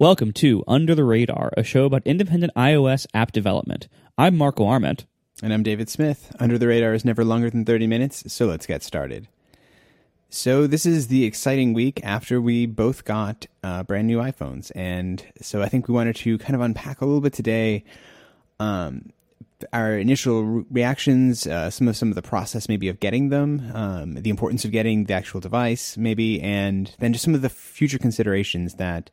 Welcome to Under the Radar, a show about independent iOS app development. I'm Marco Arment. And I'm David Smith. Under the Radar is never longer than 30 minutes, so let's get started. So, this is the exciting week after we both got uh, brand new iPhones. And so, I think we wanted to kind of unpack a little bit today um, our initial re- reactions, uh, some of some of the process maybe of getting them, um, the importance of getting the actual device, maybe, and then just some of the future considerations that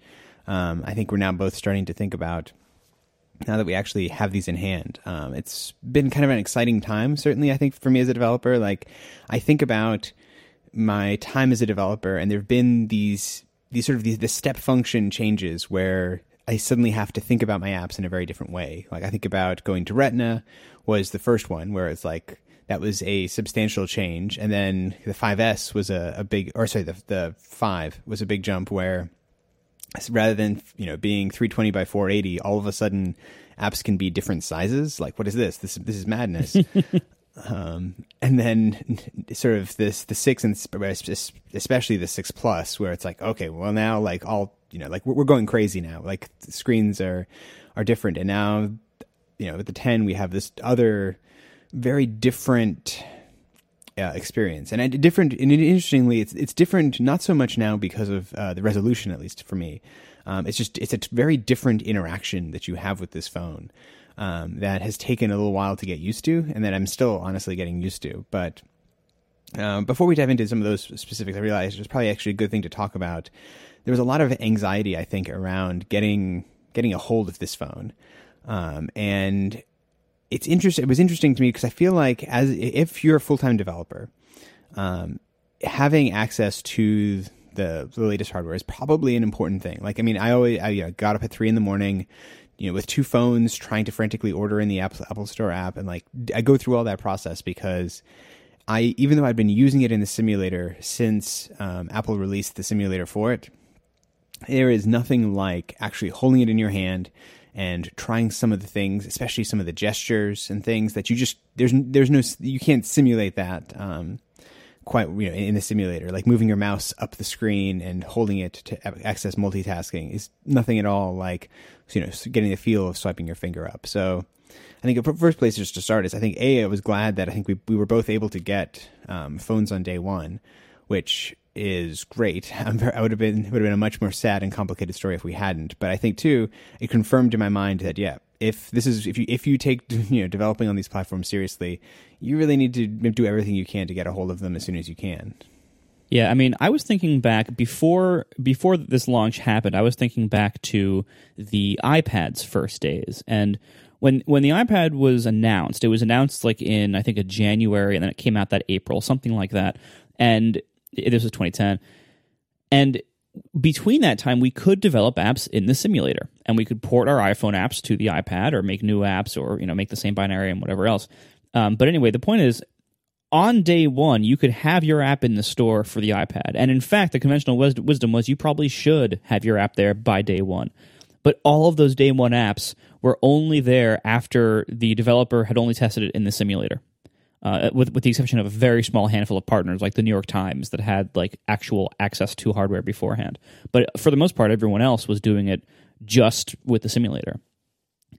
um, I think we're now both starting to think about now that we actually have these in hand. Um, it's been kind of an exciting time, certainly, I think, for me as a developer. Like, I think about my time as a developer, and there have been these these sort of these the step function changes where I suddenly have to think about my apps in a very different way. Like I think about going to Retina was the first one where it's like that was a substantial change, and then the 5S was a, a big, or sorry, the the five was a big jump where rather than you know being 320 by 480 all of a sudden apps can be different sizes? Like what is this? This this is madness. Um, and then sort of this the 6 and especially the 6 plus where it's like okay well now like all you know like we're going crazy now. Like the screens are are different. And now you know with the 10 we have this other very different uh, experience, and I, different. And interestingly, it's it's different not so much now because of uh, the resolution, at least for me. Um, it's just it's a very different interaction that you have with this phone um, that has taken a little while to get used to, and that I'm still honestly getting used to. But um, before we dive into some of those specifics, I realized it's probably actually a good thing to talk about. There was a lot of anxiety, I think, around getting getting a hold of this phone, um, and it's interesting. It was interesting to me because I feel like as if you're a full time developer, um, having access to the, the latest hardware is probably an important thing. Like, I mean, I always I, you know, got up at three in the morning, you know, with two phones, trying to frantically order in the Apple, Apple Store app, and like I go through all that process because I, even though I've been using it in the simulator since um, Apple released the simulator for it, there is nothing like actually holding it in your hand and trying some of the things, especially some of the gestures and things that you just there's there's no you can't simulate that um, quite you know in the simulator. Like moving your mouse up the screen and holding it to access multitasking is nothing at all like you know getting the feel of swiping your finger up. So I think the first place just to start is I think a I was glad that I think we we were both able to get um, phones on day one, which is great. Very, i would have been would have been a much more sad and complicated story if we hadn't. But I think too, it confirmed in my mind that yeah, if this is if you if you take you know developing on these platforms seriously, you really need to do everything you can to get a hold of them as soon as you can. Yeah, I mean, I was thinking back before before this launch happened. I was thinking back to the iPad's first days, and when when the iPad was announced, it was announced like in I think a January, and then it came out that April, something like that. And this was 2010. And between that time, we could develop apps in the simulator, and we could port our iPhone apps to the iPad, or make new apps, or you know make the same binary and whatever else. Um, but anyway, the point is, on day one, you could have your app in the store for the iPad, and in fact, the conventional wisdom was you probably should have your app there by day one. But all of those day one apps were only there after the developer had only tested it in the simulator uh, with with the exception of a very small handful of partners like the New York Times that had like actual access to hardware beforehand. But for the most part, everyone else was doing it just with the simulator.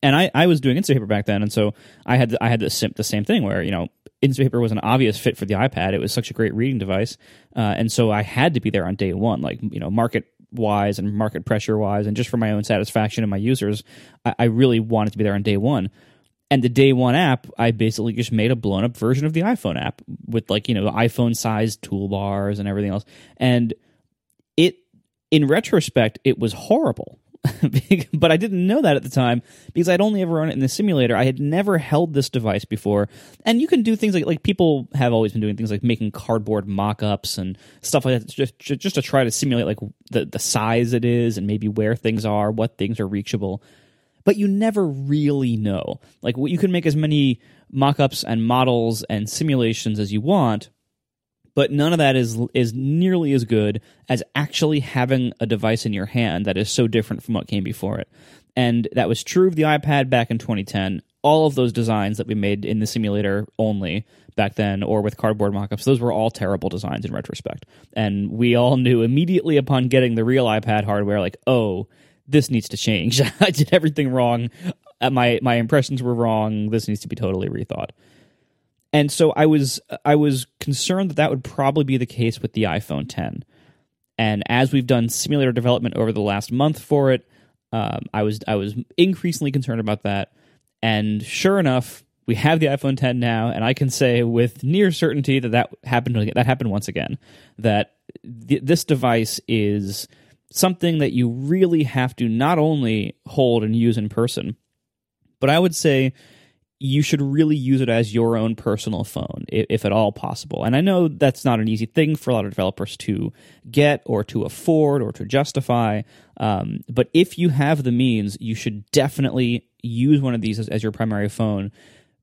And I, I was doing Instapaper back then, and so I had I had the, the same thing where you know Instapaper was an obvious fit for the iPad. It was such a great reading device, uh, and so I had to be there on day one, like you know market wise and market pressure wise, and just for my own satisfaction and my users, I, I really wanted to be there on day one. And the day one app, I basically just made a blown up version of the iPhone app with like, you know, iPhone sized toolbars and everything else. And it, in retrospect, it was horrible. but I didn't know that at the time because I'd only ever run it in the simulator. I had never held this device before, and you can do things like like people have always been doing things like making cardboard mock-ups and stuff like that, just just to try to simulate like the the size it is and maybe where things are, what things are reachable but you never really know. Like you can make as many mock-ups and models and simulations as you want, but none of that is is nearly as good as actually having a device in your hand that is so different from what came before it. And that was true of the iPad back in 2010. All of those designs that we made in the simulator only back then or with cardboard mockups, those were all terrible designs in retrospect. And we all knew immediately upon getting the real iPad hardware like, "Oh, this needs to change. I did everything wrong. Uh, my my impressions were wrong. This needs to be totally rethought. And so I was I was concerned that that would probably be the case with the iPhone 10. And as we've done simulator development over the last month for it, um, I was I was increasingly concerned about that. And sure enough, we have the iPhone 10 now, and I can say with near certainty that that happened that happened once again. That th- this device is something that you really have to not only hold and use in person, but I would say you should really use it as your own personal phone, if at all possible. And I know that's not an easy thing for a lot of developers to get or to afford or to justify. Um, but if you have the means, you should definitely use one of these as, as your primary phone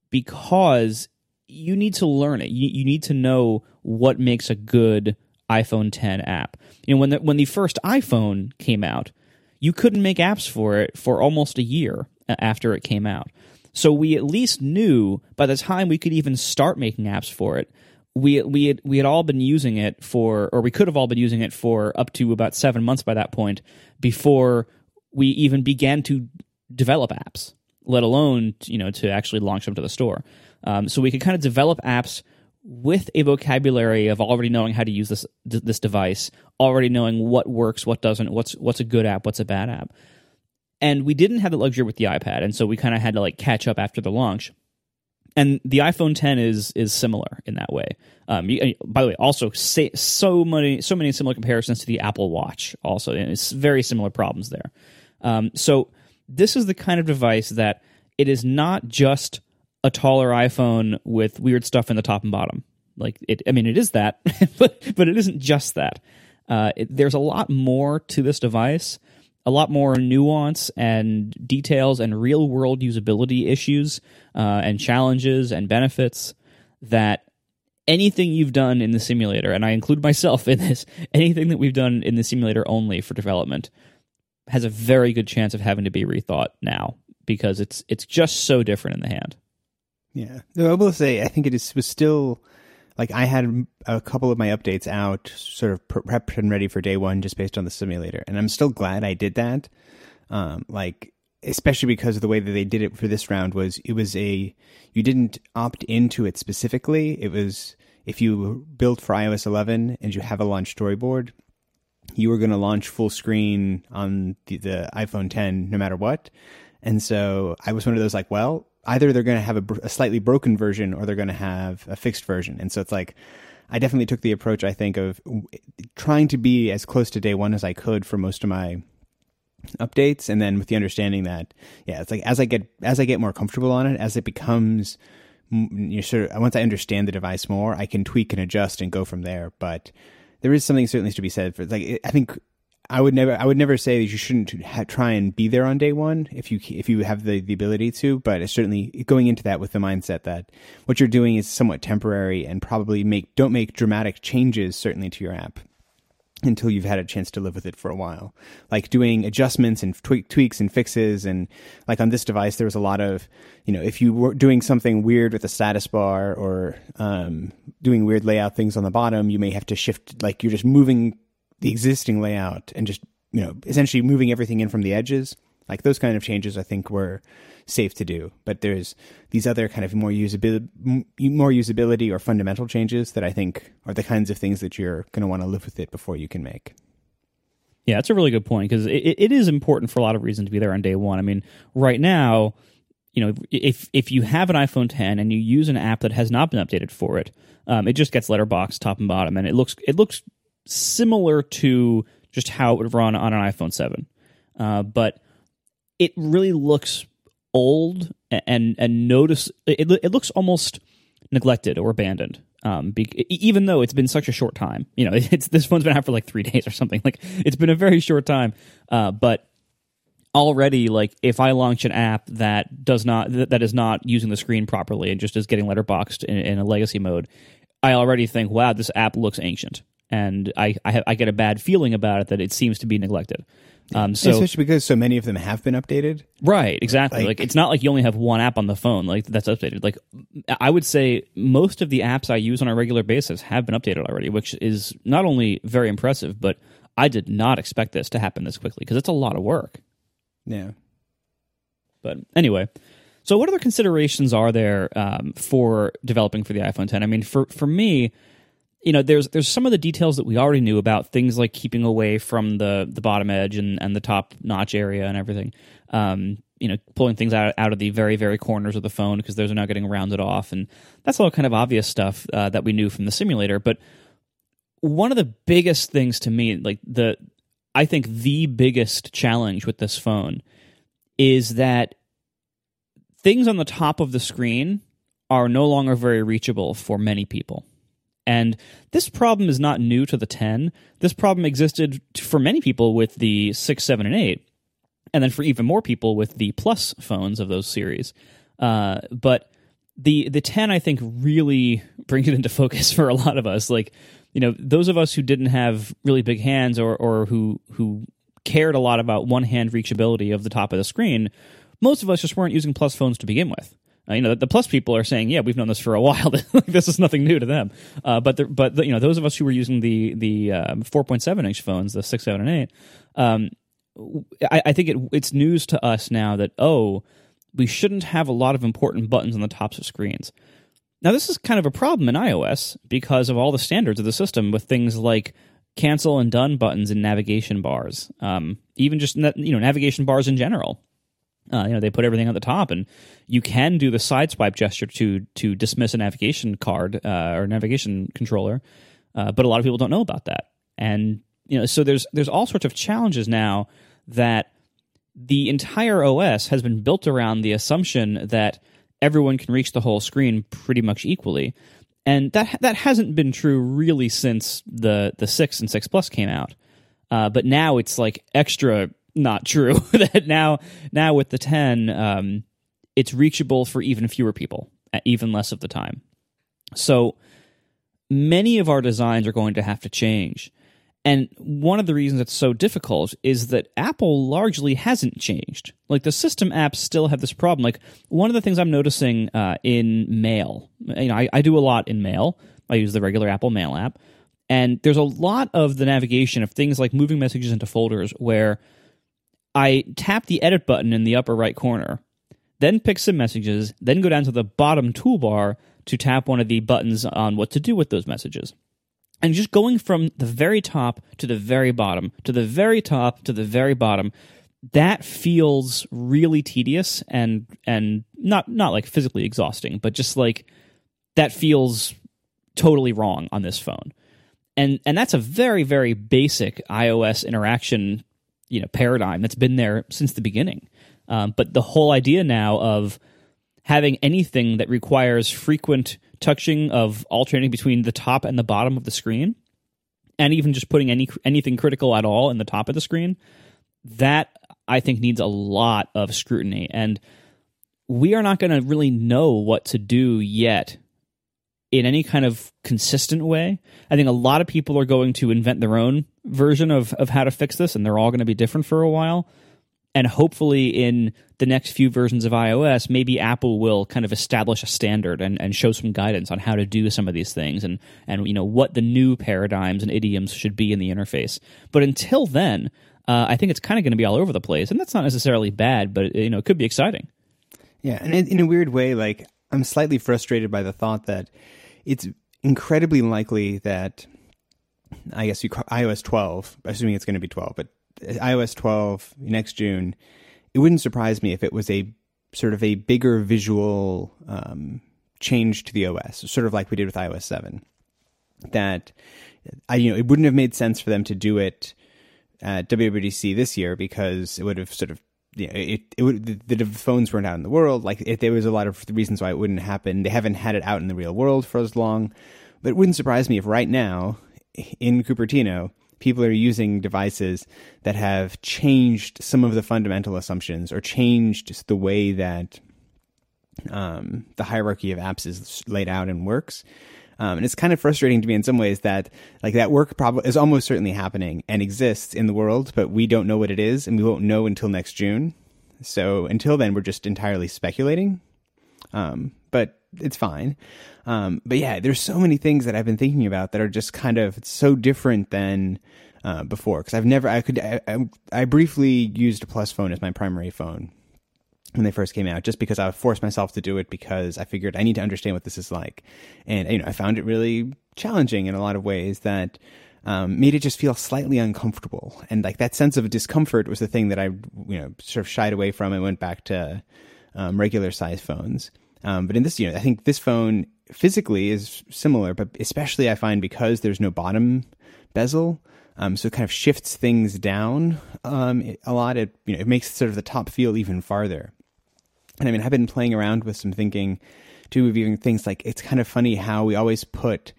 because you need to learn it. You, you need to know what makes a good iPhone 10 app. You know, when the, when the first iPhone came out, you couldn't make apps for it for almost a year after it came out. So we at least knew by the time we could even start making apps for it, we we had we had all been using it for, or we could have all been using it for up to about seven months by that point before we even began to develop apps, let alone you know to actually launch them to the store. Um, so we could kind of develop apps with a vocabulary of already knowing how to use this this device, already knowing what works, what doesn't, what's what's a good app, what's a bad app and we didn't have the luxury with the iPad, and so we kind of had to like catch up after the launch. And the iPhone 10 is is similar in that way. Um, you, by the way, also say, so many so many similar comparisons to the Apple Watch. Also, and it's very similar problems there. Um, so this is the kind of device that it is not just a taller iPhone with weird stuff in the top and bottom. Like it, I mean, it is that, but but it isn't just that. Uh, it, there's a lot more to this device a lot more nuance and details and real world usability issues uh, and challenges and benefits that anything you've done in the simulator, and I include myself in this, anything that we've done in the simulator only for development has a very good chance of having to be rethought now because it's it's just so different in the hand. Yeah, I will say I think it is was still like I had a couple of my updates out, sort of prepped and ready for day one, just based on the simulator, and I'm still glad I did that. Um, like especially because of the way that they did it for this round was it was a you didn't opt into it specifically. It was if you built for iOS 11 and you have a launch storyboard, you were going to launch full screen on the, the iPhone 10 no matter what. And so I was one of those like, well, either they're going to have a, a, slightly broken version or they're going to have a fixed version. And so it's like, I definitely took the approach, I think, of trying to be as close to day one as I could for most of my updates. And then with the understanding that, yeah, it's like as I get, as I get more comfortable on it, as it becomes, you sort of, once I understand the device more, I can tweak and adjust and go from there. But there is something certainly to be said for like, I think I would never I would never say that you shouldn't ha- try and be there on day one if you if you have the, the ability to, but it's certainly going into that with the mindset that what you're doing is somewhat temporary and probably make don't make dramatic changes certainly to your app until you've had a chance to live with it for a while. Like doing adjustments and tweak, tweaks and fixes and like on this device there was a lot of, you know, if you were doing something weird with the status bar or um, doing weird layout things on the bottom, you may have to shift like you're just moving the existing layout and just you know essentially moving everything in from the edges. Like those kind of changes i think were safe to do. But there's these other kind of more usability more usability or fundamental changes that i think are the kinds of things that you're going to want to live with it before you can make. Yeah that's a really good point because it, it is important for a lot of reasons to be there on day one. I mean right now you know if if you have an iphone 10 and you use an app that has not been updated for it um, it just gets letterbox top and bottom and it looks it looks similar to just how it would run on an iPhone 7. Uh, but it really looks old and and notice it, it looks almost neglected or abandoned. Um, be, even though it's been such a short time, you know, it's this phone's been out for like three days or something. Like it's been a very short time, uh, but already, like if I launch an app that does not that, is not using the screen properly and just is getting letterboxed in, in a legacy mode, I already think, wow, this app looks ancient and I I, have, I, get a bad feeling about it that it seems to be neglected. Um, so especially because so many of them have been updated, right? Exactly. Like, like, it's not like you only have one app on the phone like that's updated. Like I would say most of the apps I use on a regular basis have been updated already, which is not only very impressive, but I did not expect this to happen this quickly because it's a lot of work. Yeah. But anyway, so what other considerations are there um, for developing for the iPhone 10? I mean, for for me, you know, there's there's some of the details that we already knew about things like keeping away from the the bottom edge and, and the top notch area and everything. Um, you know, pulling things out out of the very very corners of the phone because those are now getting rounded off, and that's all kind of obvious stuff uh, that we knew from the simulator. But one of the biggest things to me, like the, I think the biggest challenge with this phone is that things on the top of the screen are no longer very reachable for many people. And this problem is not new to the 10. This problem existed for many people with the 6, 7, and 8, and then for even more people with the Plus phones of those series. Uh, but the the 10 I think really brings it into focus for a lot of us. Like, you know, those of us who didn't have really big hands or or who who cared a lot about one hand reachability of the top of the screen, most of us just weren't using Plus phones to begin with. Uh, you know, the, the Plus people are saying, "Yeah, we've known this for a while. this is nothing new to them." Uh, but the, but the, you know, those of us who were using the the um, 4.7 inch phones, the six, seven, and eight, um, I, I, think it, it's news to us now that oh, we shouldn't have a lot of important buttons on the tops of screens. Now, this is kind of a problem in iOS because of all the standards of the system with things like cancel and done buttons in navigation bars, um, even just you know navigation bars in general. Uh, you know, they put everything at the top, and you can do the side swipe gesture to to dismiss a navigation card uh, or navigation controller, uh, but a lot of people don't know about that. And you know, so there's there's all sorts of challenges now that the entire OS has been built around the assumption that everyone can reach the whole screen pretty much equally. And that that hasn't been true really since the the six and six plus came out. Uh, but now it's like extra not true. that now now with the 10, um, it's reachable for even fewer people even less of the time. So many of our designs are going to have to change. And one of the reasons it's so difficult is that Apple largely hasn't changed. Like the system apps still have this problem. Like one of the things I'm noticing uh, in Mail, you know, I, I do a lot in Mail. I use the regular Apple Mail app, and there's a lot of the navigation of things like moving messages into folders where I tap the edit button in the upper right corner, then pick some messages, then go down to the bottom toolbar to tap one of the buttons on what to do with those messages. And just going from the very top to the very bottom, to the very top to the very bottom, that feels really tedious and and not not like physically exhausting, but just like that feels totally wrong on this phone. And and that's a very very basic iOS interaction you know paradigm that's been there since the beginning. Um, but the whole idea now of having anything that requires frequent touching of alternating between the top and the bottom of the screen, and even just putting any anything critical at all in the top of the screen, that I think needs a lot of scrutiny. And we are not going to really know what to do yet in any kind of consistent way. I think a lot of people are going to invent their own version of, of how to fix this, and they're all going to be different for a while. And hopefully, in the next few versions of iOS, maybe Apple will kind of establish a standard and, and show some guidance on how to do some of these things and, and you know what the new paradigms and idioms should be in the interface. But until then, uh, I think it's kind of going to be all over the place, and that's not necessarily bad, but you know it could be exciting. Yeah, and in, a weird way, like I'm slightly frustrated by the thought that it's incredibly likely that I guess you iOS 12, assuming it's going to be 12, but iOS 12 next June, it wouldn't surprise me if it was a sort of a bigger visual um, change to the OS, sort of like we did with iOS 7. That I, you know, it wouldn't have made sense for them to do it at WWDC this year because it would have sort of you know, it, it would the, the, phones weren't out in the world. Like it, there was a lot of reasons why it wouldn't happen. They haven't had it out in the real world for as long, but it wouldn't surprise me if right now in Cupertino people are using devices that have changed some of the fundamental assumptions or changed the way that um, the hierarchy of apps is laid out and works. Um, and it's kind of frustrating to me in some ways that like that work probably is almost certainly happening and exists in the world, but we don't know what it is, and we won't know until next June. So until then, we're just entirely speculating. Um, but it's fine. Um, but yeah, there's so many things that I've been thinking about that are just kind of so different than uh, before. Because I've never I could I, I, I briefly used a plus phone as my primary phone when they first came out just because I forced myself to do it because I figured I need to understand what this is like. And you know I found it really challenging in a lot of ways that um, made it just feel slightly uncomfortable. And like that sense of discomfort was the thing that I you know sort of shied away from. And went back to um, regular size phones um, but in this you know I think this phone physically is similar but especially I find because there's no bottom bezel um, so it kind of shifts things down um, a lot. It you know it makes sort of the top feel even farther. And I mean, I've been playing around with some thinking too of even things like it's kind of funny how we always put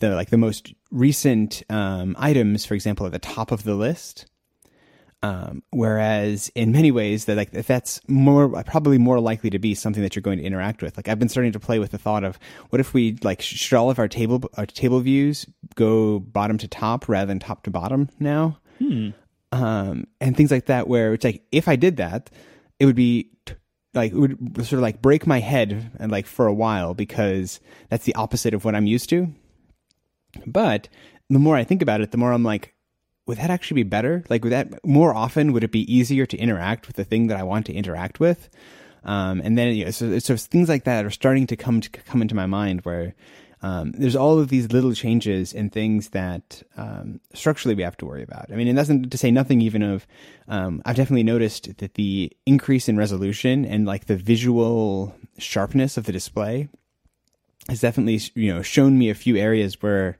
the like the most recent um, items, for example, at the top of the list. Um, whereas in many ways that like that's more probably more likely to be something that you're going to interact with. Like I've been starting to play with the thought of what if we like should all of our table our table views go bottom to top rather than top to bottom now, Hmm. um, and things like that. Where it's like if I did that, it would be t- like it would sort of like break my head and like for a while because that's the opposite of what I'm used to. But the more I think about it, the more I'm like, would that actually be better? Like, would that more often would it be easier to interact with the thing that I want to interact with? Um, and then you know, so, so things like that are starting to come to come into my mind where um, there's all of these little changes and things that um, structurally we have to worry about. I mean, and that's to say nothing even of. Um, I've definitely noticed that the increase in resolution and like the visual sharpness of the display has definitely you know shown me a few areas where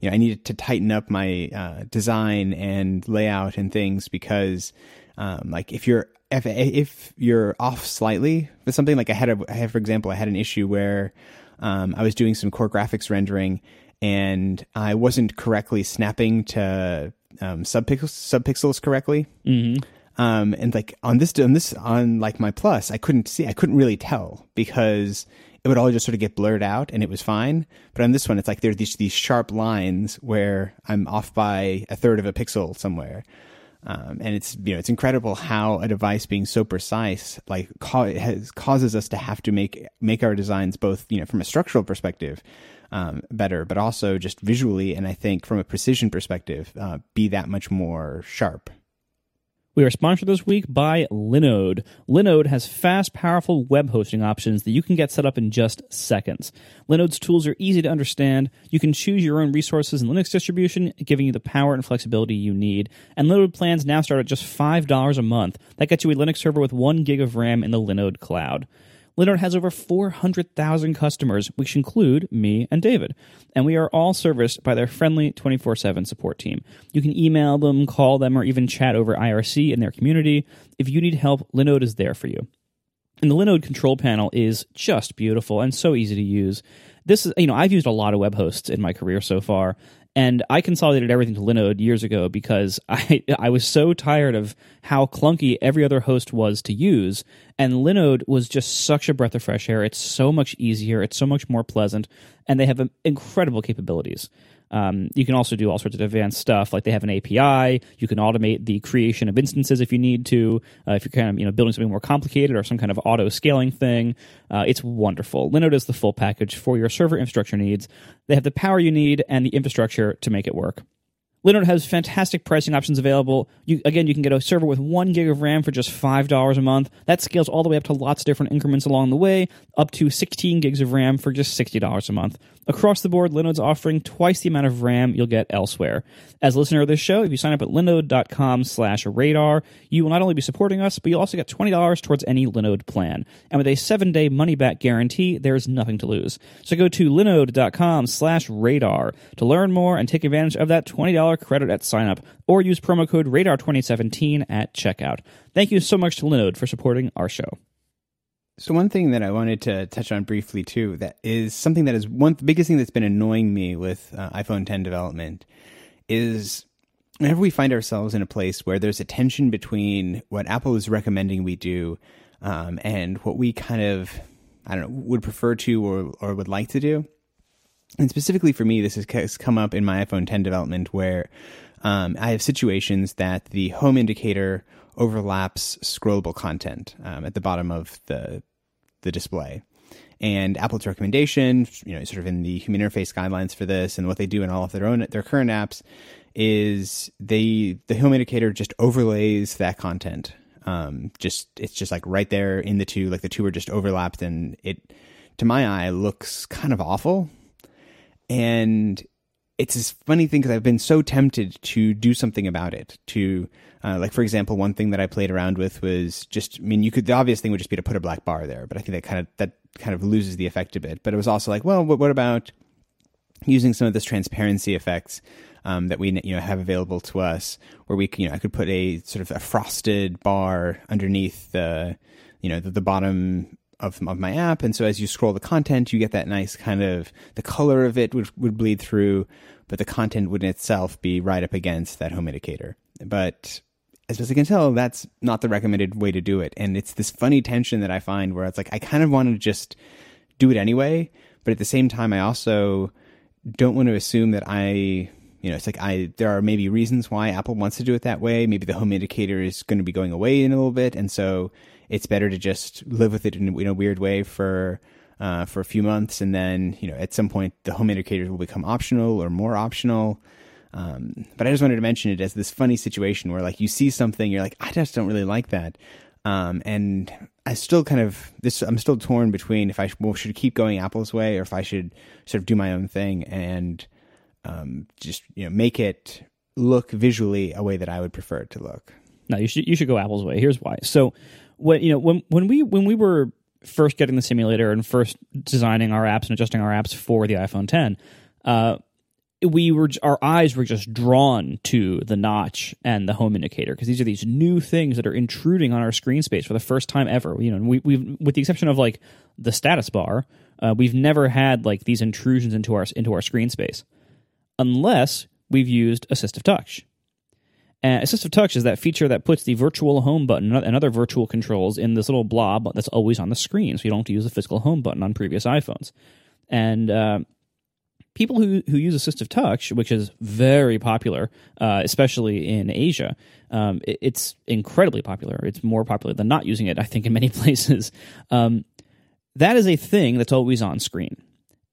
you know I needed to tighten up my uh, design and layout and things because um, like if you're if if you're off slightly with something like I had a I had for example I had an issue where um, I was doing some core graphics rendering and I wasn't correctly snapping to um, subpixels subpixels correctly. Mm-hmm. Um, and like on this on this on like my plus, I couldn't see, I couldn't really tell because it would all just sort of get blurred out and it was fine. But on this one, it's like there are these these sharp lines where I'm off by a third of a pixel somewhere. Um, and it's you know it's incredible how a device being so precise like ca- has, causes us to have to make make our designs both you know from a structural perspective um, better, but also just visually and I think from a precision perspective uh, be that much more sharp. We are sponsored this week by Linode. Linode has fast, powerful web hosting options that you can get set up in just seconds. Linode's tools are easy to understand. You can choose your own resources and Linux distribution, giving you the power and flexibility you need. And Linode plans now start at just $5 a month. That gets you a Linux server with 1 gig of RAM in the Linode cloud. Linode has over 400,000 customers, which include me and David. And we are all serviced by their friendly 24 7 support team. You can email them, call them, or even chat over IRC in their community. If you need help, Linode is there for you. And the Linode control panel is just beautiful and so easy to use. This is, you know, I've used a lot of web hosts in my career so far, and I consolidated everything to Linode years ago because I I was so tired of how clunky every other host was to use, and Linode was just such a breath of fresh air. It's so much easier, it's so much more pleasant, and they have um, incredible capabilities. Um, you can also do all sorts of advanced stuff, like they have an API. You can automate the creation of instances if you need to. Uh, if you're kind of you know building something more complicated or some kind of auto scaling thing, uh, it's wonderful. Linode is the full package for your server infrastructure needs. They have the power you need and the infrastructure to make it work. Linode has fantastic pricing options available. You, again, you can get a server with one gig of RAM for just five dollars a month. That scales all the way up to lots of different increments along the way, up to 16 gigs of RAM for just sixty dollars a month. Across the board, Linode's offering twice the amount of RAM you'll get elsewhere. As a listener of this show, if you sign up at linode.com slash radar, you will not only be supporting us, but you'll also get $20 towards any Linode plan. And with a seven-day money-back guarantee, there is nothing to lose. So go to linode.com slash radar to learn more and take advantage of that $20 credit at sign-up, or use promo code radar2017 at checkout. Thank you so much to Linode for supporting our show. So one thing that I wanted to touch on briefly too, that is something that is one the biggest thing that's been annoying me with uh, iPhone 10 development is whenever we find ourselves in a place where there's a tension between what Apple is recommending we do um, and what we kind of I don't know would prefer to or or would like to do. And specifically for me, this has come up in my iPhone 10 development where um, I have situations that the home indicator overlaps scrollable content um, at the bottom of the the display. And Apple's recommendation, you know, sort of in the human interface guidelines for this and what they do in all of their own their current apps, is they the home indicator just overlays that content. Um, just it's just like right there in the two, like the two are just overlapped, and it to my eye looks kind of awful. And it's this funny thing because I've been so tempted to do something about it. To uh, like, for example, one thing that I played around with was just. I mean, you could the obvious thing would just be to put a black bar there, but I think that kind of that kind of loses the effect a bit. But it was also like, well, what, what about using some of this transparency effects um, that we you know have available to us, where we you know I could put a sort of a frosted bar underneath the you know the, the bottom of, of my app, and so as you scroll the content, you get that nice kind of the color of it would would bleed through, but the content would in itself be right up against that home indicator. But as best I can tell, that's not the recommended way to do it, and it's this funny tension that I find where it's like I kind of want to just do it anyway, but at the same time, I also don't want to assume that I you know, it's like I there are maybe reasons why Apple wants to do it that way. Maybe the home indicator is going to be going away in a little bit, and so it's better to just live with it in, in a weird way for uh, for a few months, and then you know at some point the home indicators will become optional or more optional. Um, but I just wanted to mention it as this funny situation where like you see something, you're like, I just don't really like that, um, and I still kind of this. I'm still torn between if I well, should keep going Apple's way or if I should sort of do my own thing and um, just you know make it look visually a way that I would prefer it to look. No, you should you should go Apple's way. Here's why. So when you know when when we when we were first getting the simulator and first designing our apps and adjusting our apps for the iPhone 10, uh, we were our eyes were just drawn to the notch and the home indicator because these are these new things that are intruding on our screen space for the first time ever. You know, we we've with the exception of like the status bar, uh, we've never had like these intrusions into our into our screen space unless we've used assistive touch. Assistive touch is that feature that puts the virtual home button and other virtual controls in this little blob that's always on the screen, so you don't have to use the physical home button on previous iPhones. And uh, people who who use assistive touch, which is very popular, uh, especially in Asia, um, it, it's incredibly popular. It's more popular than not using it, I think, in many places. Um, that is a thing that's always on screen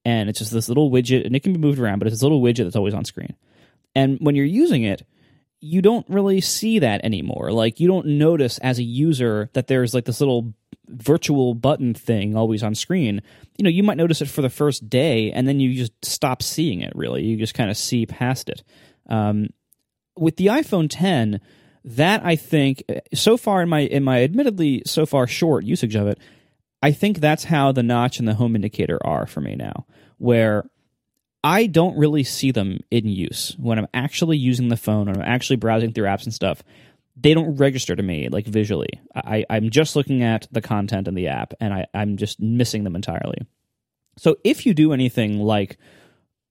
and it's just this little widget, and it can be moved around, but it's this little widget that's always on screen. And when you're using it, you don't really see that anymore. Like you don't notice as a user that there's like this little virtual button thing always on screen. You know, you might notice it for the first day, and then you just stop seeing it. Really, you just kind of see past it. Um, with the iPhone 10, that I think so far in my in my admittedly so far short usage of it, I think that's how the notch and the home indicator are for me now, where I don't really see them in use when I'm actually using the phone and I'm actually browsing through apps and stuff. They don't register to me like visually. I, I'm just looking at the content in the app and I, I'm just missing them entirely. So if you do anything like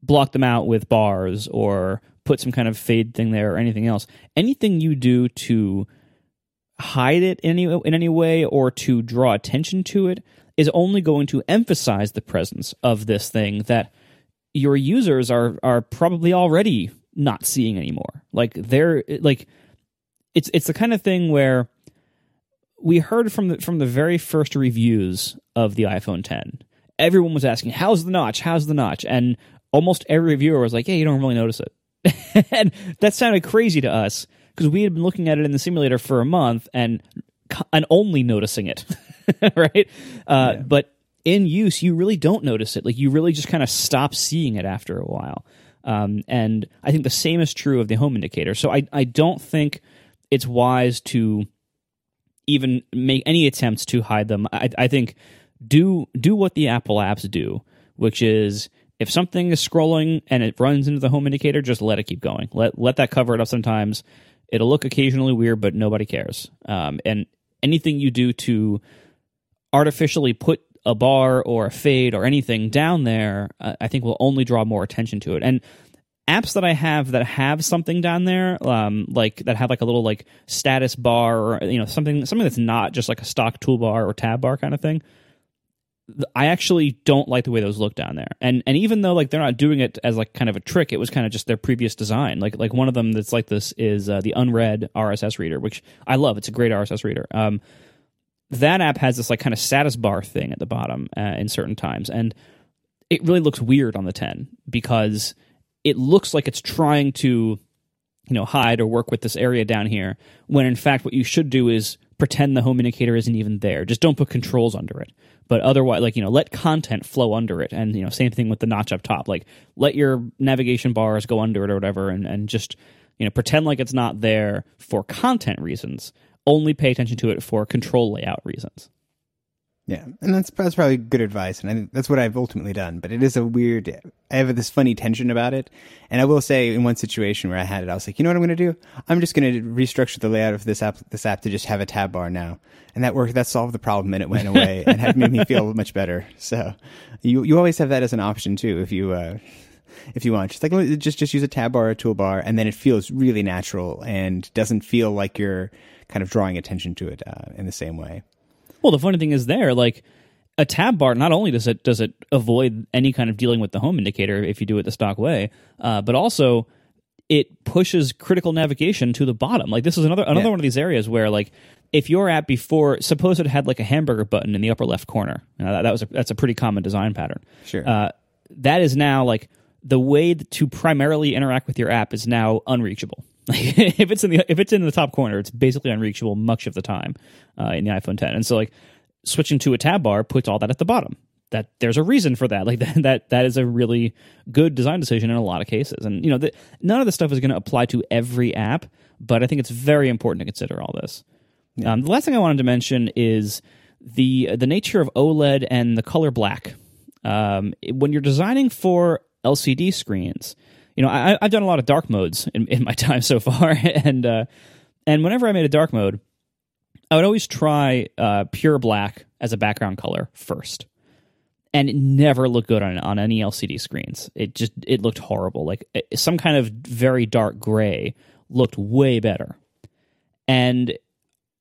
block them out with bars or put some kind of fade thing there or anything else, anything you do to hide it in any, in any way or to draw attention to it is only going to emphasize the presence of this thing that your users are are probably already not seeing anymore. Like they're like it's it's the kind of thing where we heard from the from the very first reviews of the iPhone 10. Everyone was asking, "How's the notch? How's the notch?" And almost every reviewer was like, "Yeah, you don't really notice it." and that sounded crazy to us because we had been looking at it in the simulator for a month and and only noticing it, right? Uh, yeah. But in use, you really don't notice it. Like you really just kind of stop seeing it after a while. Um, and I think the same is true of the home indicator. So I I don't think it's wise to even make any attempts to hide them. I, I think do do what the Apple apps do, which is if something is scrolling and it runs into the home indicator, just let it keep going. Let let that cover it up sometimes. It'll look occasionally weird, but nobody cares. Um, and anything you do to artificially put a bar or a fade or anything down there, I think will only draw more attention to it. And apps that I have that have something down there, um, like that have like a little like status bar or you know something something that's not just like a stock toolbar or tab bar kind of thing. I actually don't like the way those look down there. And and even though like they're not doing it as like kind of a trick, it was kind of just their previous design. Like like one of them that's like this is uh, the unread RSS reader, which I love. It's a great RSS reader. Um, that app has this like kind of status bar thing at the bottom uh, in certain times, and it really looks weird on the 10 because it looks like it's trying to you know hide or work with this area down here when in fact what you should do is pretend the home indicator isn't even there. Just don't put controls under it. But otherwise like you know let content flow under it and you know same thing with the notch up top. Like let your navigation bars go under it or whatever and, and just you know pretend like it's not there for content reasons only pay attention to it for control layout reasons Yeah, and that's that's probably good advice, and I that's what I've ultimately done. But it is a weird. I have this funny tension about it, and I will say, in one situation where I had it, I was like, you know what I'm going to do? I'm just going to restructure the layout of this app, this app to just have a tab bar now, and that worked. That solved the problem, and it went away, and had made me feel much better. So, you you always have that as an option too, if you. Uh, if you want, just like just just use a tab bar or a toolbar, and then it feels really natural and doesn't feel like you're kind of drawing attention to it uh, in the same way. Well, the funny thing is there, like a tab bar, not only does it does it avoid any kind of dealing with the home indicator if you do it the stock way, uh, but also it pushes critical navigation to the bottom. Like this is another another Yeah. one of these areas where like if your app before suppose it had like a hamburger button in the upper left corner, you know, that, that was a, that's a pretty common design pattern. Sure. Uh, that is now like the way to primarily interact with your app is now unreachable. Like if it's in the if it's in the top corner, it's basically unreachable much of the time uh, in the iPhone 10. And so like switching to a tab bar puts all that at the bottom. That there's a reason for that. Like that that that is a really good design decision in a lot of cases. And you know, the, none of this stuff is going to apply to every app, but I think it's very important to consider all this. Um, the last thing I wanted to mention is the the nature of OLED and the color black. Um, when you're designing for LCD screens, you know I, I've done a lot of dark modes in, in my time so far, and uh, and whenever I made a dark mode, I would always try uh, pure black as a background color first, and it never looked good on on any LCD screens. It just it looked horrible. Like eh, some kind of very dark gray looked way better, and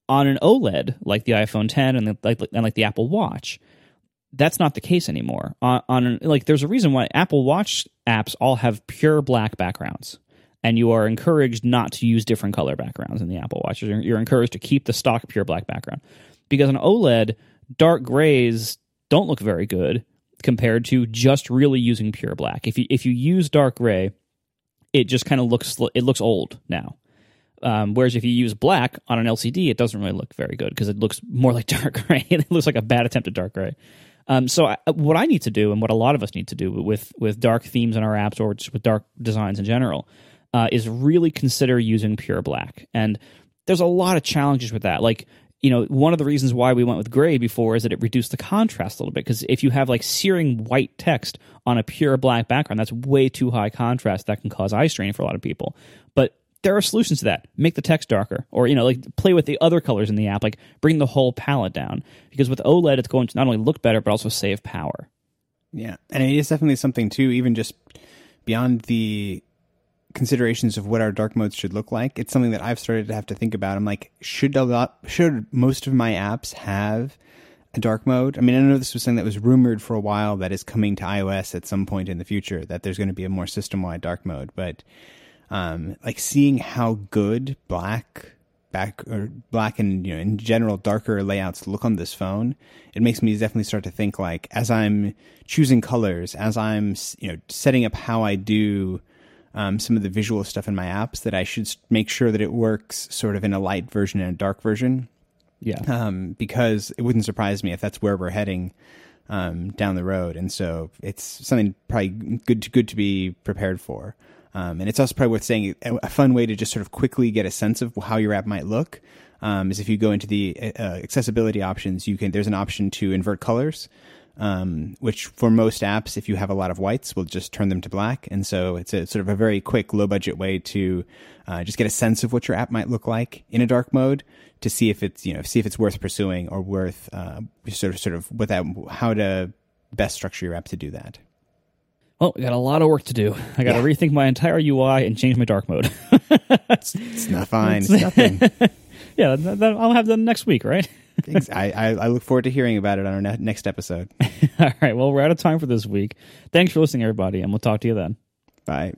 on an OLED like the iPhone 10 and the, like and like the Apple Watch, that's not the case anymore. On, on like there's a reason why Apple Watch apps all have pure black backgrounds, and you are encouraged not to use different color backgrounds in the Apple Watch. You're, you're encouraged to keep the stock pure black background because on OLED, dark grays don't look very good compared to just really using pure black. If you if you use dark gray, it just kind of looks it looks old now. Um, whereas if you use black on an LCD, it doesn't really look very good because it looks more like dark gray. it looks like a bad attempt at dark gray. Um, so I, what I need to do, and what a lot of us need to do with with dark themes in our apps or just with dark designs in general, uh, is really consider using pure black. And there's a lot of challenges with that. Like you know, one of the reasons why we went with gray before is that it reduced the contrast a little bit. Because if you have like searing white text on a pure black background, that's way too high contrast. That can cause eye strain for a lot of people. But there are solutions to that. Make the text darker, or you know, like play with the other colors in the app, like bring the whole palette down. Because with OLED, it's going to not only look better but also save power. Yeah, and it is definitely something too. Even just beyond the considerations of what our dark modes should look like, it's something that I've started to have to think about. I'm like, should a lot, should most of my apps have a dark mode? I mean, I know this was something that was rumored for a while that is coming to iOS at some point in the future. That there's going to be a more system wide dark mode, but um, like seeing how good black back or black and you know in general darker layouts look on this phone it makes me definitely start to think like as i'm choosing colors as i'm you know setting up how i do um, some of the visual stuff in my apps that i should make sure that it works sort of in a light version and a dark version Yeah. um, because it wouldn't surprise me if that's where we're heading um, down the road, and so it's something probably good to good to be prepared for. Um, and it's also probably worth saying a, fun way to just sort of quickly get a sense of how your app might look um, is if you go into the uh, accessibility options, you can there's an option to invert colors. Um, which for most apps, if you have a lot of whites, will just turn them to black. And so it's a sort of a very quick, low budget way to uh, just get a sense of what your app might look like in a dark mode to see if it's you know see if it's worth pursuing or worth uh, sort of sort of without how to best structure your app to do that. Oh, well, I got a lot of work to do. I got to rethink my entire UI and change my dark mode. It's not fine. It's nothing. yeah, that, that, I'll have that next week, right? I I look forward to hearing about it on our ne- next episode. All right. Well, we're out of time for this week. Thanks for listening, everybody, and we'll talk to you then. Bye.